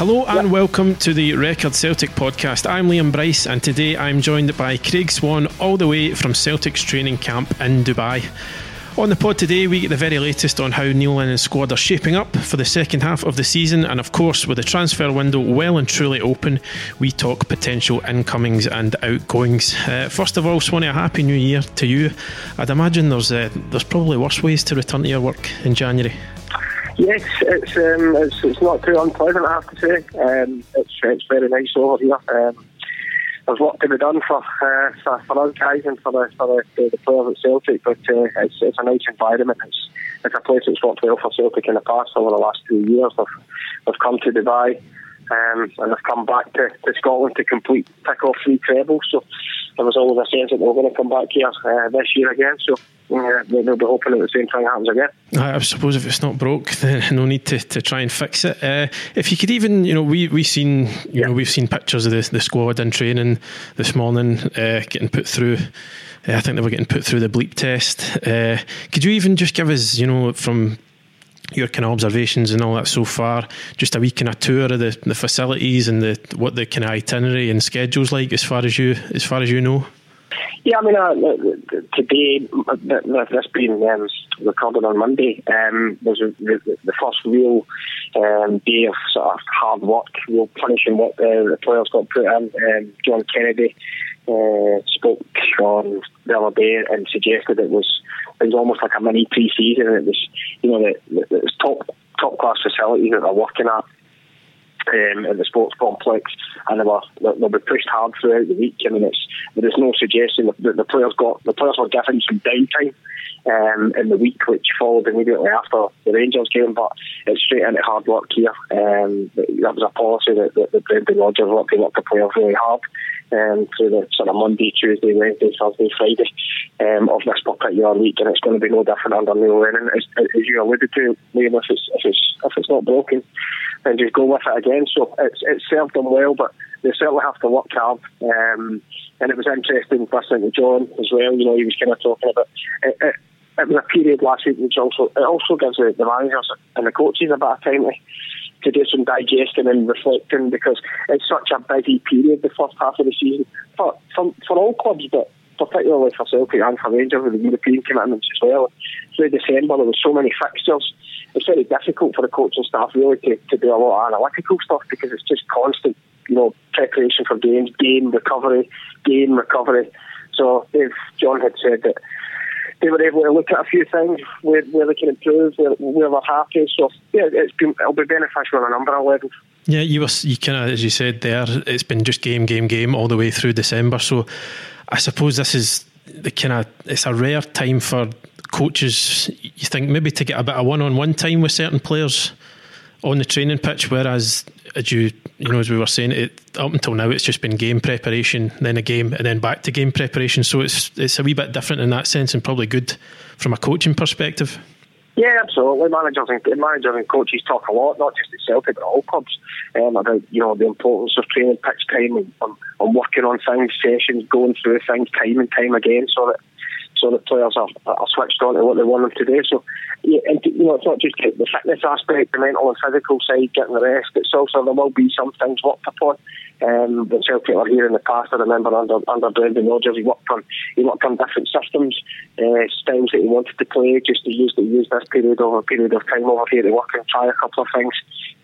Hello and welcome to the Record Celtic podcast. I'm Liam Bryce and today I'm joined by Craig Swan all the way from Celtic's training camp in Dubai. On the pod today, we get the very latest on how Neil Lennon's squad are shaping up for the second half of the season, and of course, with the transfer window well and truly open, we talk potential incomings and outgoings. Uh, first of all, Swanee, a happy new year to you. I'd imagine there's uh, there's probably worse ways to return to your work in January. Yes, it's um, it's, it's not too unpleasant, I have to say. Um, it's it's very nice over here. Um, there's work to be done for uh, for, for us guys and for the for the, the players at Celtic, but uh, it's it's a nice environment. It's it's a place that's worked well for Celtic in the past over the last two years. They've, they've come to Dubai. Um, and they've come back to, to Scotland to complete tick off three trebles. So there was always a sense that were going to come back here uh, this year again. So uh, they'll be hoping that the same thing happens again. I suppose if it's not broke, then no need to, to try and fix it. Uh, if you could even, you know, we we've seen, you Yeah. know, we've seen pictures of the, the squad in training this morning, uh, getting put through. Uh, I think they were getting put through the bleep test. Uh, could you even just give us, you know, from your kind of observations and all that so far, just a wee kind of tour of the, the facilities and the what the kind of itinerary and schedules like as far as you as far as you know? Yeah, I mean, uh, today, this being um, recorded on Monday, um, was the, first real um, day of sort of hard work, real punishing work uh, the players got put in. Um, John Kennedy uh, spoke on the other day and suggested it was it was almost like a mini pre-season. It was, you know, the, it was top top class facilities that they're working at um, at the sports complex, and they were they'll be pushed hard throughout the week. I mean, it's there is no suggestion that the, players got the players were given some downtime um, in the week which followed immediately after the Rangers game, but it's straight into hard work here. Um, that was a policy that, that, that Brendan Rodgers worked, worked the players really hard. Um, through the sort of Monday, Tuesday, Wednesday, Thursday, Friday um, of this particular week, and it's going to be no different under Neil Lennon, as, as you alluded to, Liam. If it's if it's if it's not broken, then just go with it again. So it's it's served them well, but they certainly have to work hard. Um, and it was interesting listening to John as well. You know, he was kind of talking about it. it it was a period last week which also it also gives the, the managers and the coaches a bit of time to, to do some digesting and reflecting because it's such a busy period the first half of the season for for, for all clubs, but particularly for Celtic and for Rangers with the European commitments as well. Through December there was so many fixtures. It's very difficult for the coaching staff really to, to do a lot of analytical stuff because it's just constant, you know, preparation for games, game recovery, game recovery. So they've John had said that they were able to look at a few things where, where they can improve, where, where they're happy. So yeah, it's been it'll be beneficial on a number of levels. Yeah, you were you kind of as you said there. It's been just game, game, game all the way through December. So I suppose this is the kind of it's a rare time for coaches. You think maybe to get a bit of one-on-one time with certain players on the training pitch, whereas as you you know as we were saying it up until now it's just been game preparation, then a game, and then back to game preparation. So it's it's a wee bit different in that sense, and probably good from a coaching perspective. Yeah, absolutely. Managers and managers and coaches talk a lot, not just at Celtic but all clubs, um, about you know the importance of training pitch time and, and, and working on things, sessions, going through things time and time again, so that so the players are, are switched on to what they want them to do. So, yeah, and, you know, it's not just the fitness aspect, the mental and physical side, getting the rest. It's also there will be some things worked upon. Um, when Celtic were here in the past, I remember under under Brendan Rodgers, he worked on he worked on different systems, uh, styles that he wanted to play, just to use to use this period over a period of time over here to work and try a couple of things.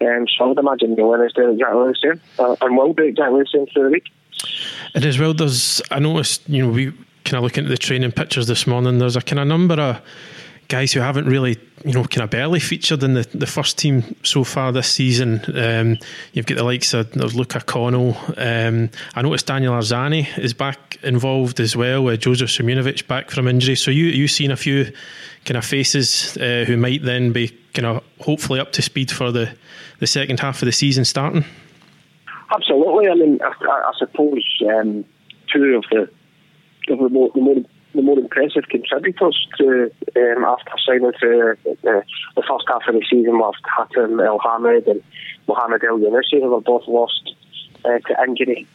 Um, so I would imagine the winners doing exactly the same, uh, and will do exactly the same through the week. And as well, there's I noticed you know we kind of looking at the training pictures this morning. There's a kind of number of guys who haven't really, you know, kind of barely featured in the, the first team so far this season. Um, you've got the likes of, of Luca Connell. Um, I noticed Daniel Arzani is back involved as well. with Jozo Simunovic back from injury. So you you've seen a few kind of faces uh, who might then be kind of hopefully up to speed for the, the second half of the season starting. Absolutely. I mean, I, I suppose um, two of the of the more, the more the more impressive contributors to um, after signing to the, the first half of the season with Hatem Elhamed and Mohamed Elyounoussi, who were both lost uh, to injury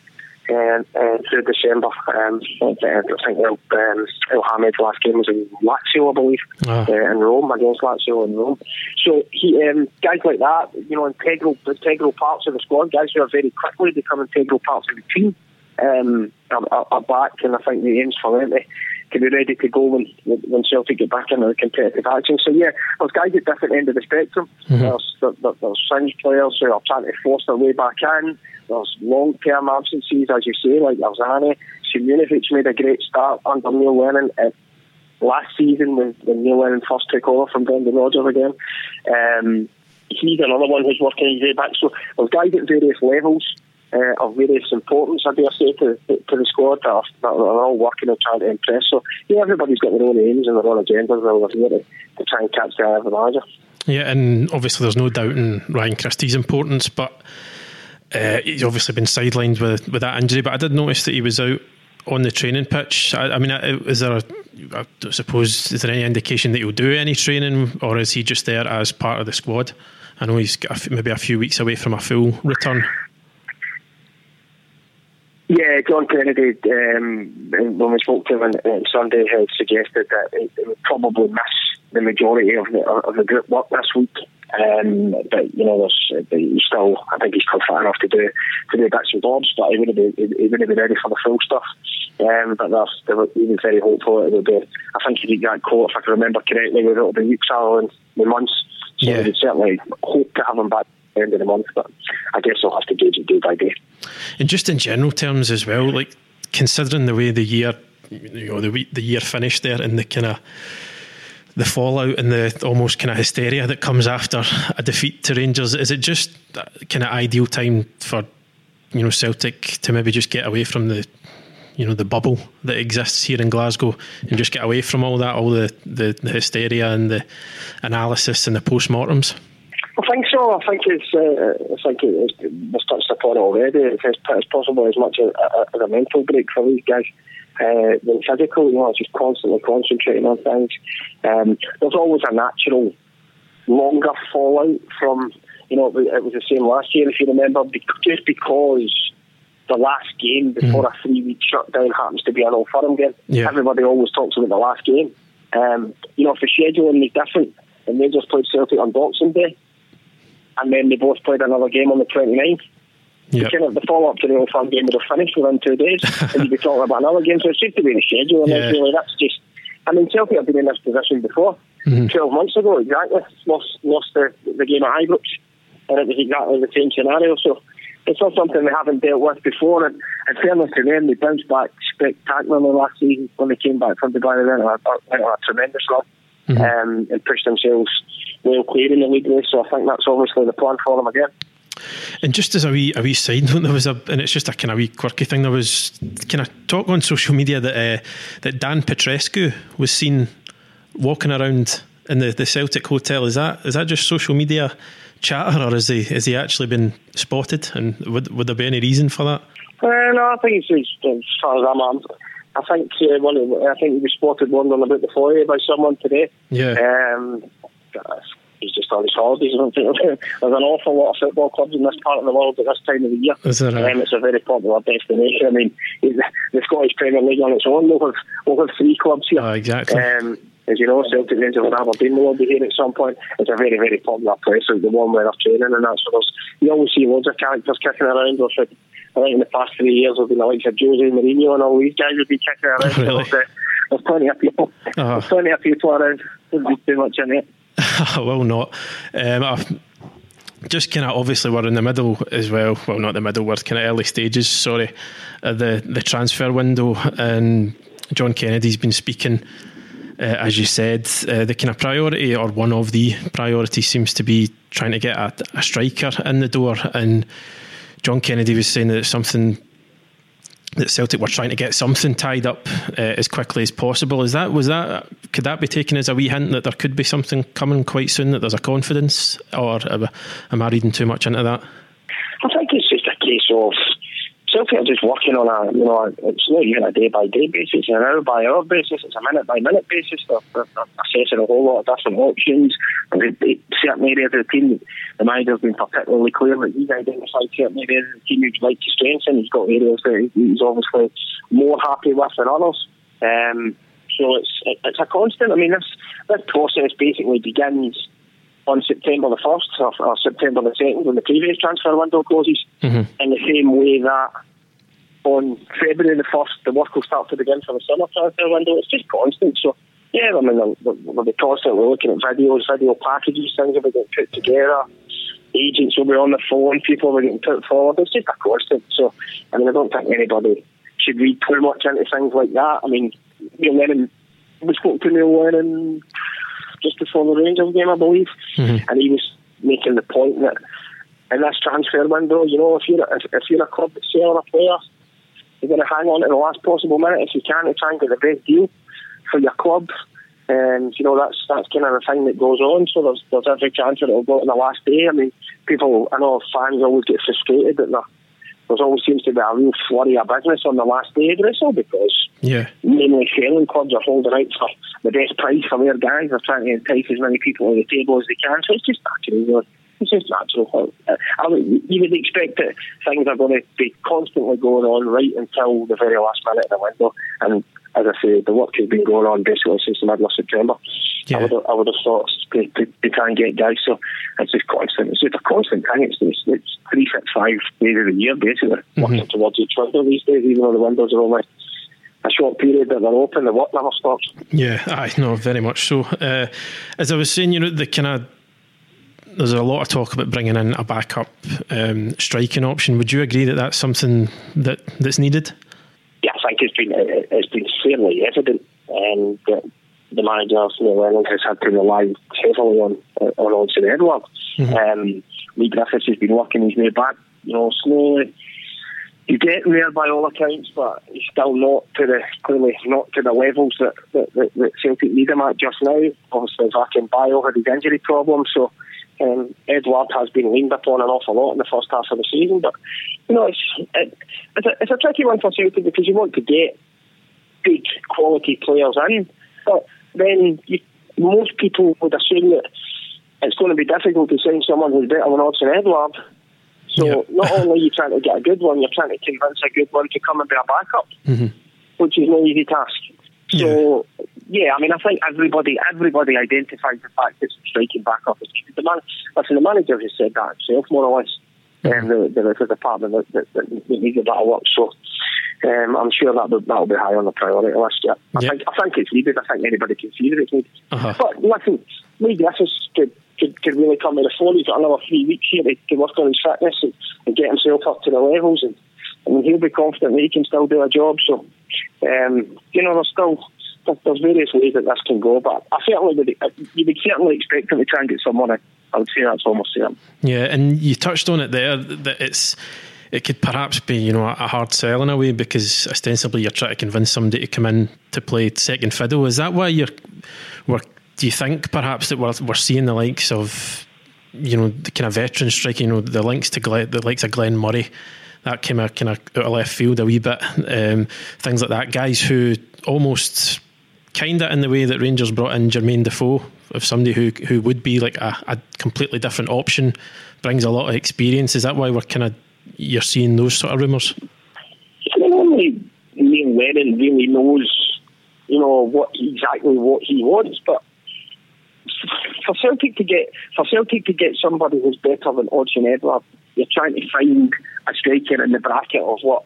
um, uh, through December. Um, I think El, um, Elhamed's last game was in Lazio, I believe, Ah. uh, in Rome against Lazio in Rome. So he, um, guys like that, you know, integral integral parts of the squad, guys who are very quickly become integral parts of the team, um, are, are, back, and I think the aims for them to, be ready to go when when Celtic get back into the competitive action. So yeah, there's guys at different end of the spectrum. There's there, there- there's fringe players who are trying to force their way back in. There's long term absences, as you say, like Arzani. Simunovic made a great start under Neil Lennon at last season when, when Neil Lennon first took over from Brendan Rodgers again. Um, he's another one who's working his way back. So there's guys at various levels uh, of various importance, I dare say, to, to the squad that are, that are all working and trying to impress. So yeah, everybody's got their own aims and their own agendas. They're here to, to try and catch the eye of the manager. Yeah, and obviously there's no doubt in Ryan Christie's importance, but uh, he's obviously been sidelined with with that injury. But I did notice that he was out on the training pitch. I, I mean, uh, is there a, I suppose is there any indication that he'll do any training, or is he just there as part of the squad? I know he's maybe a few weeks away from a full return. Yeah, John Kennedy, um, when we spoke to him on, on Sunday, had suggested that he would probably miss the majority of the of the group work this week. Um, but you know, there's he's still. I think he's still enough to do to do bits and bobs, but he wouldn't be he, wouldn't be ready for the full stuff. Um, but there's, they were, he was very hopeful it would be. I think he did that quote, if I can remember correctly, where it'll be weeks or in the months. So Yeah. we'd certainly hope to have him back at the end of the month, but I guess they'll have to gauge it day by day. And just in general terms as well, like considering the way the year, you know, the we- the year finished there, and the kind of the fallout and the almost kind of hysteria that comes after a defeat to Rangers, is it just uh, kind of ideal time for you know Celtic to maybe just get away from the you know the bubble that exists here in Glasgow and just get away from all that, all the the, the hysteria and the analysis and the postmortems? I think so. I think it's. Uh, I think it's, it's touched upon it already. It's, it's possible as much as a, as a mental break for these guys uh, than physical. You know, it's just constantly concentrating on things. Um, there's always a natural longer fallout from. You know, it was, the same last year, if you remember, just because the last game before a three-week shutdown happens to be an Old Firm game. Yeah. Everybody always talks about the last game. Um, you know, if the scheduling was different, and Rangers played Celtic on Boxing Day, and then they both played another game on the 29th. Yeah. Kind of the follow up to the Old Firm game would have finished within two days, and you'd be talking about another game. So it seems to be the schedule, and Yeah. that's really that's just. I mean, Celtic have been in this position before. Mm-hmm. Twelve months ago, exactly. Lost lost the the game at Ibrox, and it was exactly the same scenario. So it's not something they haven't dealt with before. And in fairness to them, they bounced back spectacularly last season when they came back from Dubai. They went on a, went on a tremendous run um, and pushed themselves well clear in the league race. So I think that's obviously the plan for them again. And just as a wee a wee side note, there was a and it's just a kind of wee quirky thing. There was kind of talk on social media that uh, that Dan Petrescu was seen walking around in the, the Celtic hotel. Is that is that just social media chatter, or is he has he actually been spotted? And would would there be any reason for that? Uh, no, I think it's, it's as far as I'm. I'm think uh, one. of- I think he was spotted wandering about the foyer by someone today. Yeah. Um, he's just on his holidays. I don't think there's an awful lot of football clubs in this part of the world at this time of the year. Is there a- um, it's a very popular destination. I mean, the the Scottish Premier League on its own, we'll have, we'll have three clubs here. Oh, exactly. Um, as you know, Celtic Rangers and Aberdeen will all be here at some point. It's a very, very popular place, like the one where they're training and that. So there's, you always see loads of characters kicking around. Like, I think in the past three years, there've been the likes of Jose Mourinho and all these guys would be kicking around. So Really? there's, uh, there's plenty of people. Oh. There's plenty of people around. Be too much in it. will not. Um, I've just kind of obviously we're in the middle as well. Well, not the middle. We're kind of early stages. Sorry, of the the transfer window, and John Kennedy's been speaking uh, as you said, uh, the kind of priority or one of the priorities seems to be trying to get a, a striker in the door. And John Kennedy was saying that something that Celtic were trying to get something tied up uh, as quickly as possible. Is that was that could that be taken as a wee hint that there could be something coming quite soon? That there's a confidence, or am I reading too much into that? I think it's just a case of Celtic are just working on a, you know, it's not even a day by day basis, an hour by hour basis, it's a minute by minute basis. They're, they're, assessing a whole lot of different options. And they, they, certain areas of the team, the manager's been particularly clear that he's identified certain areas of the team he'd like to strengthen. He's got areas that he's obviously more happy with than others. Um, so it's it's a constant. I mean, this this process basically begins on September the 1st or, or, September the 2nd when the previous transfer window closes, mm-hmm. in the same way that on February the 1st the work will start to begin for the summer transfer window. It's just constant. So, yeah, I mean, we'll be constantly looking at videos, video packages, things will be getting put together. Agents will be on the phone, people will be getting put forward. It's just a constant. So, I mean, I don't think anybody should read too much into things like that. I mean, Neil Lennon, we spoke to Neil Lennon just before the Rangers game, I believe, mm-hmm. and he was making the point that in this transfer window, you know, if you're if, if you're a club that's selling a player, you're going to hang on to the last possible minute if you can to try and get the best deal for your club. And you know that's that's kind of the thing that goes on. So there's there's every chance that it'll go on the last day. I mean, people, I know fans always get frustrated that they're there always seems to be a real flurry of business on the last day of Gristle because yeah. mainly sailing clubs are holding out for the best price for their guys. They're trying to entice as many people to the table as they can. So it's just natural. It's just natural. Uh, I mean, you would expect that things are going to be constantly going on right until the very last minute of the window. And as I say, the work has been going on basically since the middle of September. Yeah. I would have, I would have thought to, to try and get guys. So it's just constant. It's just a constant thing. It's, it's, it's three, six, five days of the year basically mm-hmm. working towards each window these days. Even though the windows are only a short period that they're open, the work never stops. Yeah, I know very much so. Uh, as I was saying, you know, the kind of there's a lot of talk about bringing in a backup um, striking option. Would you agree that that's something that that's needed? Yeah, I think it's been it's been fairly evident and that the manager Neil Lennon has had to rely heavily on on Odsonne Edouard. Mm-hmm. Um, Leigh Griffiths has been working his way back, you know, slowly. He's getting there by all accounts, but he's still not to the clearly not to the levels that that, that, that Celtic need him at just now. Obviously, Akin Bayo had his injury problem, so um, Edouard has been leaned upon an awful lot in the first half of the season. But you know, it's it, it's, a, it's a tricky one for Celtic because you want to get good quality players in, but then you, most people would assume that it's going to be difficult to sign someone who's better than Odsonne Edouard. So yeah. not only are you trying to get a good one, you're trying to convince a good one to come and be a backup, mm-hmm. which is no easy task. So yeah. yeah. I mean, I think everybody everybody identifies the fact that striking backup is needed. The man, listen, the manager has said that himself, more or less. Mm-hmm. Um, the, the, department that, that, that, needs a bit of work. So um, I'm sure that will, that'll be high on the priority list. Yeah, I think I think it's needed. I think anybody can see that it's needed. Uh-huh. But listen, Leigh Griffiths could, could could really come to the fore. He's got another three weeks here to, to work on his fitness and, and, get himself up to the levels, and I mean he'll be confident that he can still do a job. So um, you know, there's still there's various ways that this can go, but I certainly would you would certainly expect him to try and get someone. I would say that's almost certain. Yeah, and you touched on it there that it's it could perhaps be, you know, a hard sell in a way because ostensibly you're trying to convince somebody to come in to play second fiddle. Is that why you're? do you think perhaps that we're we're seeing the likes of, you know, the kind of veteran striking, you know, the links to Glenn, the likes of Glenn Murray, that came out kind of out of left field a wee bit, um, things like that. Guys who almost kind of in the way that Rangers brought in Jermaine Defoe of somebody who who would be like a, a completely different option, brings a lot of experience. Is that why we're kind of you're seeing those sort of rumours? I mean, only Neil Lennon really knows, you know, what exactly what he wants. But for Celtic to get for Celtic to get somebody who's better than Odsonne Edouard, you're trying to find a striker in the bracket of what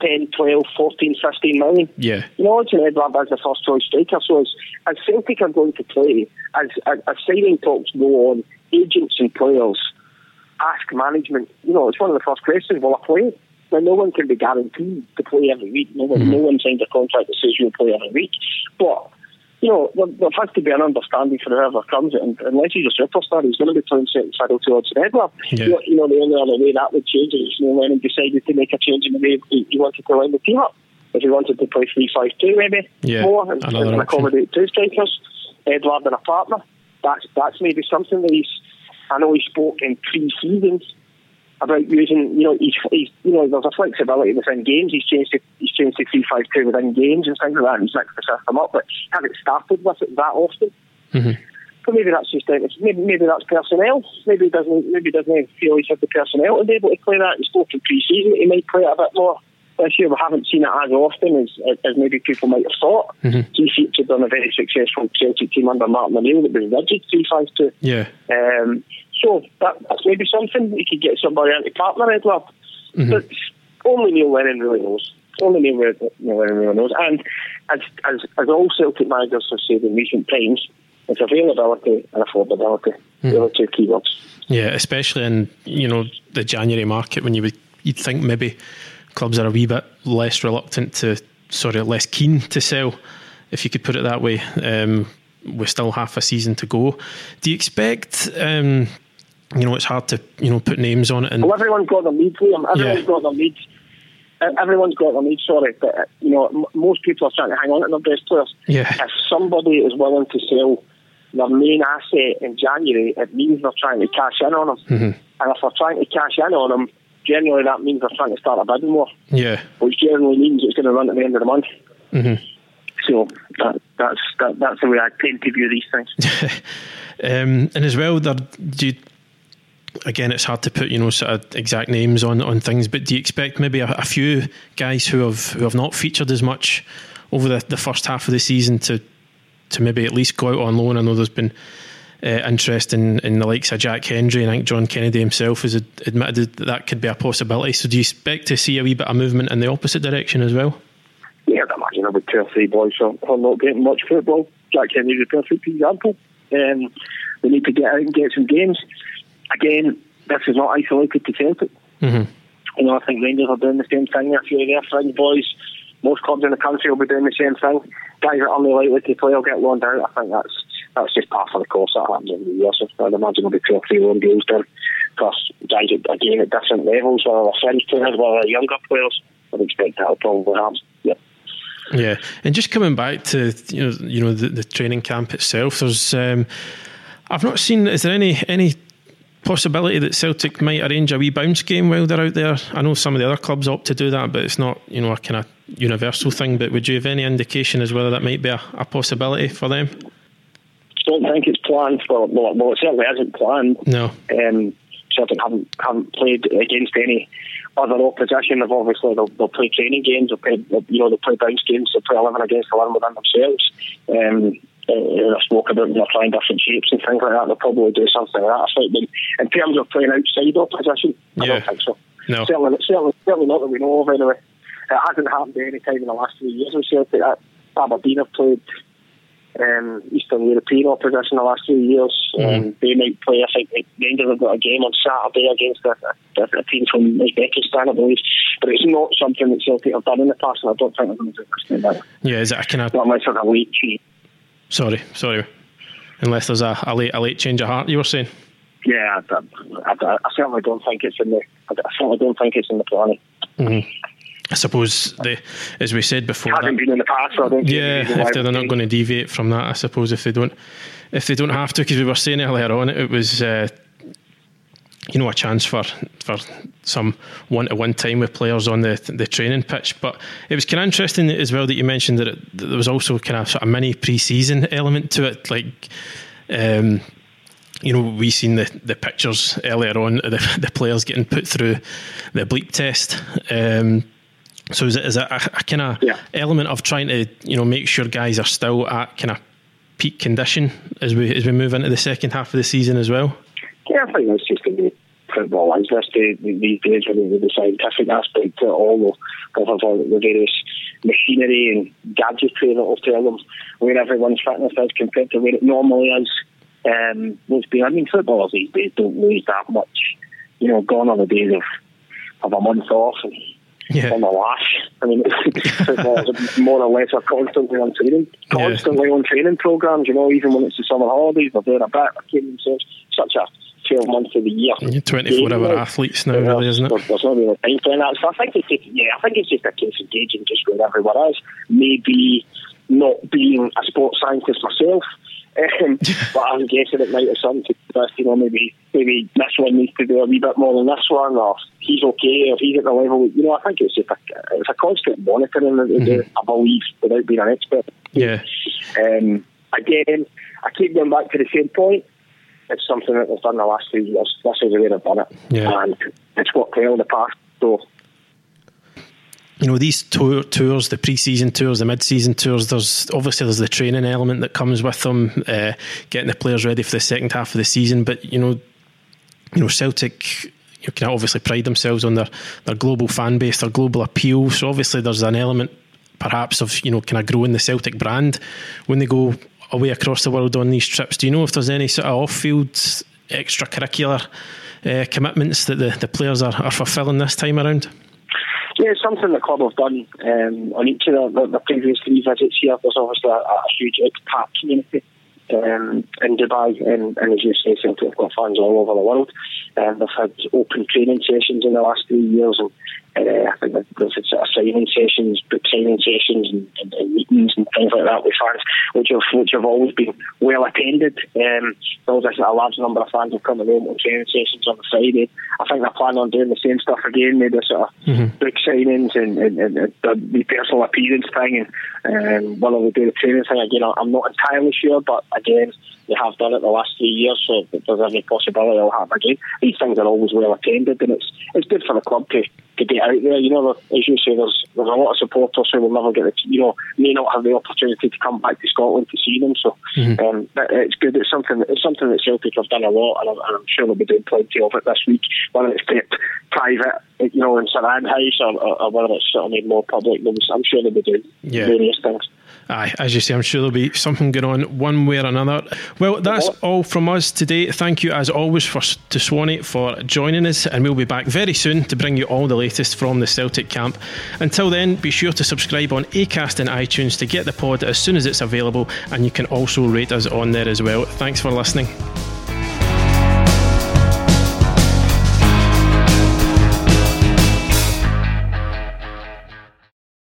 10, 12, 14, 15 million. Yeah. You know, Odsonne Edouard is the first choice striker. So as, as Celtic are going to play, as, as, as signing talks go on, agents and players ask management, you know, it's one of the first questions, will I play? Now, no one can be guaranteed to play every week. No one, mm-hmm. no one signs a contract that says you'll play every week. But you know, there, there has to be an understanding for whoever comes, and unless he's a superstar, he's going to be playing second fiddle to Odsonne Edouard. Yeah. You, know, you know, the only other way that would change is you know, Lennon decided to make a change in the way he, he wanted to line the team up. If he wanted to play 3 5 2, maybe Yeah, more, and, and accommodate two strikers, Edouard and a partner. That's that's maybe something that he's. I know he spoke in pre seasons about using, you know, he's, he's, you know, there's a flexibility within games. He's changed to, he's changed to three five two within games and things like that. And he's mixed the system up, but haven't started with it that often. Mhm. So maybe that's just it. Maybe maybe that's personnel. Maybe he doesn't maybe he doesn't feel he's had the personnel to be able to play that. He spoke in pre-season. He might play it a bit more this year. We haven't seen it as often as, as maybe people might have thought. He featured on a very successful Celtic team under Martin O'Neill that was rigid three five two. Yeah. Um, so that, that's maybe something you could get somebody into partner Edouard. Mm-hmm. But only Neil Lennon really knows. Only Neil, Neil Lennon really knows. And as, as as all Celtic managers have said in recent times, it's availability and affordability. Mm-hmm. The other two keywords. Yeah, especially in you know the January market when you would you'd think maybe clubs are a wee bit less reluctant to sorry less keen to sell, if you could put it that way. Um, with still half a season to go, do you expect? Um, you know, it's hard to you know put names on it and Well, everyone's got their needs, Liam. Everyone's Yeah. got their needs. Uh, Everyone's got their needs, sorry. But, uh, you know, m- most people are trying to hang on to their best players. Yeah. If somebody is willing to sell their main asset in January, it means they're trying to cash in on them. Mm-hmm. And if they're trying to cash in on them, generally that means they're trying to start a bidding war, yeah, which generally means it's going to run at the end of the month. Mm-hmm. So that, that's that, that's the way I tend to view these things. um, and as well, there do you, again, it's hard to put you know sort of exact names on on things, but do you expect maybe a, a few guys who have who have not featured as much over the, the first half of the season to to maybe at least go out on loan? I know there's been uh, interest in, in the likes of Jack Hendry, and I think John Kennedy himself has ad- admitted that that could be a possibility. So do you expect to see a wee bit of movement in the opposite direction as well? Yeah, I'd imagine or three boys who are not getting much football. Jack Kennedy's a perfect example. Um, they need to get out and get some games. Again, this is not isolated to Celtic. Mm-hmm. You know, I think Rangers are doing the same thing. A few of their fringe boys, most clubs in the country will be doing the same thing. Guys that are unlikely to play will get loaned out. I think that's that's just part of the course that happens every year. So I'd imagine there'll be two or three loan deals done. Plus, guys again at different levels, whether they're fringe players, whether they're younger players. I'd expect that'll probably happen. Yeah. Yeah, and just coming back to you know you know the, the training camp itself, there's um, I've not seen. Is there any any possibility that Celtic might arrange a wee bounce game while they're out there? I know some of the other clubs opt to do that, but it's not you know a kind of universal thing. But would you have any indication as whether that might be a, a possibility for them? Don't think it's planned. Well, well, well it certainly isn't planned. No. Um, Celtic haven't haven't played against any other opposition. They've obviously they'll, they'll play training games. They'll play, you know, they'll play bounce games. They'll play eleven against eleven within themselves. Um, uh, I spoke about them they're trying different shapes and things like that. They'll probably do something like that. I think but in terms of playing outside opposition, I Yeah. don't think so. No. Certainly, certainly, certainly not that we know of anyway. It hasn't happened any time in the last three years with Celtic. Uh, Aberdeen have played um, Eastern European opposition the last few years. Um, they might play, I think, the Rangers have got a game on Saturday against a, a, a team from Uzbekistan, I believe. But it's not something that Celtic have done in the past, and I don't think they're going to do this time. Yeah, is it a kind of Not unless there's a late change. sorry sorry, unless there's a, a late a late change of heart, you were saying. Yeah, I, I, I, I certainly don't think it's in the. I certainly don't think it's in the planning. I suppose the as we said before. That- been in the past, so I don't. Yeah, if they're not going to deviate from that, I suppose if they don't, if they don't have to, because we were saying earlier on, it was, uh, you know, a chance for for some one to one time with players on the the training pitch. But it was kind of interesting as well that you mentioned that, it, that there was also kind of sort of mini pre-season element to it, like. Um, you know, we seen the, the pictures earlier on of the, the players getting put through the bleep test. Um, so is it, is it a, a kind of Yeah. element of trying to you know make sure guys are still at kind of peak condition as we as we move into the second half of the season as well? Yeah, I think that's just going to be football is this day, these days when the scientific aspect to it all of, of all the various machinery and gadgetry that will tell them where everyone's fitness is compared to where it normally is. Um, let's be, I mean, footballers these days don't lose that much. You know, gone are the days of, of a month off and Yeah. on the lash. I mean, it's more or less are constantly on training, Yeah. constantly on training programs. You know, even when it's the summer holidays, they're doing a bit. They're keeping themselves such a twelve months of the year. 24 hour athletes now, really, isn't it? There's, there's not really time for that. So I think it's just, yeah, I think it's just a case of gauging just where everyone is. Maybe not being a sports scientist myself. Um, but I'm guessing it might have something to do with, you know, maybe maybe this one needs to do a wee bit more than this one, or he's okay, or he's at the level. You know, I think it's just a, it's a constant monitoring. that do, I believe, without being an expert. Yeah. Um, again, I keep going back to the same point. It's something that they've done the last few years. This is the way they've done it, Yeah. and it's worked well in the past. So you know these tour, tours, the pre-season tours, the mid-season tours. There's obviously there's the training element that comes with them, uh, getting the players ready for the second half of the season. But you know, you know Celtic. You can obviously pride themselves on their, their global fan base, their global appeal. So obviously there's an element, perhaps, of you know kind of growing the Celtic brand when they go away across the world on these trips. Do you know if there's any sort of off-field extracurricular uh, commitments that the, the players are, are fulfilling this time around? Yeah, something the club have done um, on each of the, the, the previous three visits here. There's obviously a, a huge expat community um, in Dubai, and, and as you say, have got fans all over the world. Um, they've had open training sessions in the last three years, and uh, I think had sort of signing sessions, book signing sessions, and, and, and meetings and things like that with fans, which have which have always been well attended. Um, there's a, a large number of fans have come in on training sessions on the Friday. I think they're planning on doing the same stuff again, maybe sort of book signings and, and, and, and the, the personal appearance thing, and um, whether they do the training thing again, I'm not entirely sure, but again, they have done it the last three years, so there's any possibility it'll happen again. These things are always well attended, and it's it's good for the club to, to get out there. You know, as you say, there's there's a lot of supporters who will never get the you know may not have the opportunity to come back to Scotland to see them. So um, it's good. It's something it's something that Celtic have done a lot, and I'm, and I'm sure they'll be doing plenty of it this week, whether it's kept private, you know, in St Anne House, or, or, or whether it's sort of made more public. I'm sure they'll be doing Yeah. various things. Aye, as you say, I'm sure there'll be something going on one way or another. Well, that's all from us today. Thank you, as always, for to Swanee for joining us, and we'll be back very soon to bring you all the latest from the Celtic camp. Until then, be sure to subscribe on Acast and iTunes to get the pod as soon as it's available, and you can also rate us on there as well. Thanks for listening.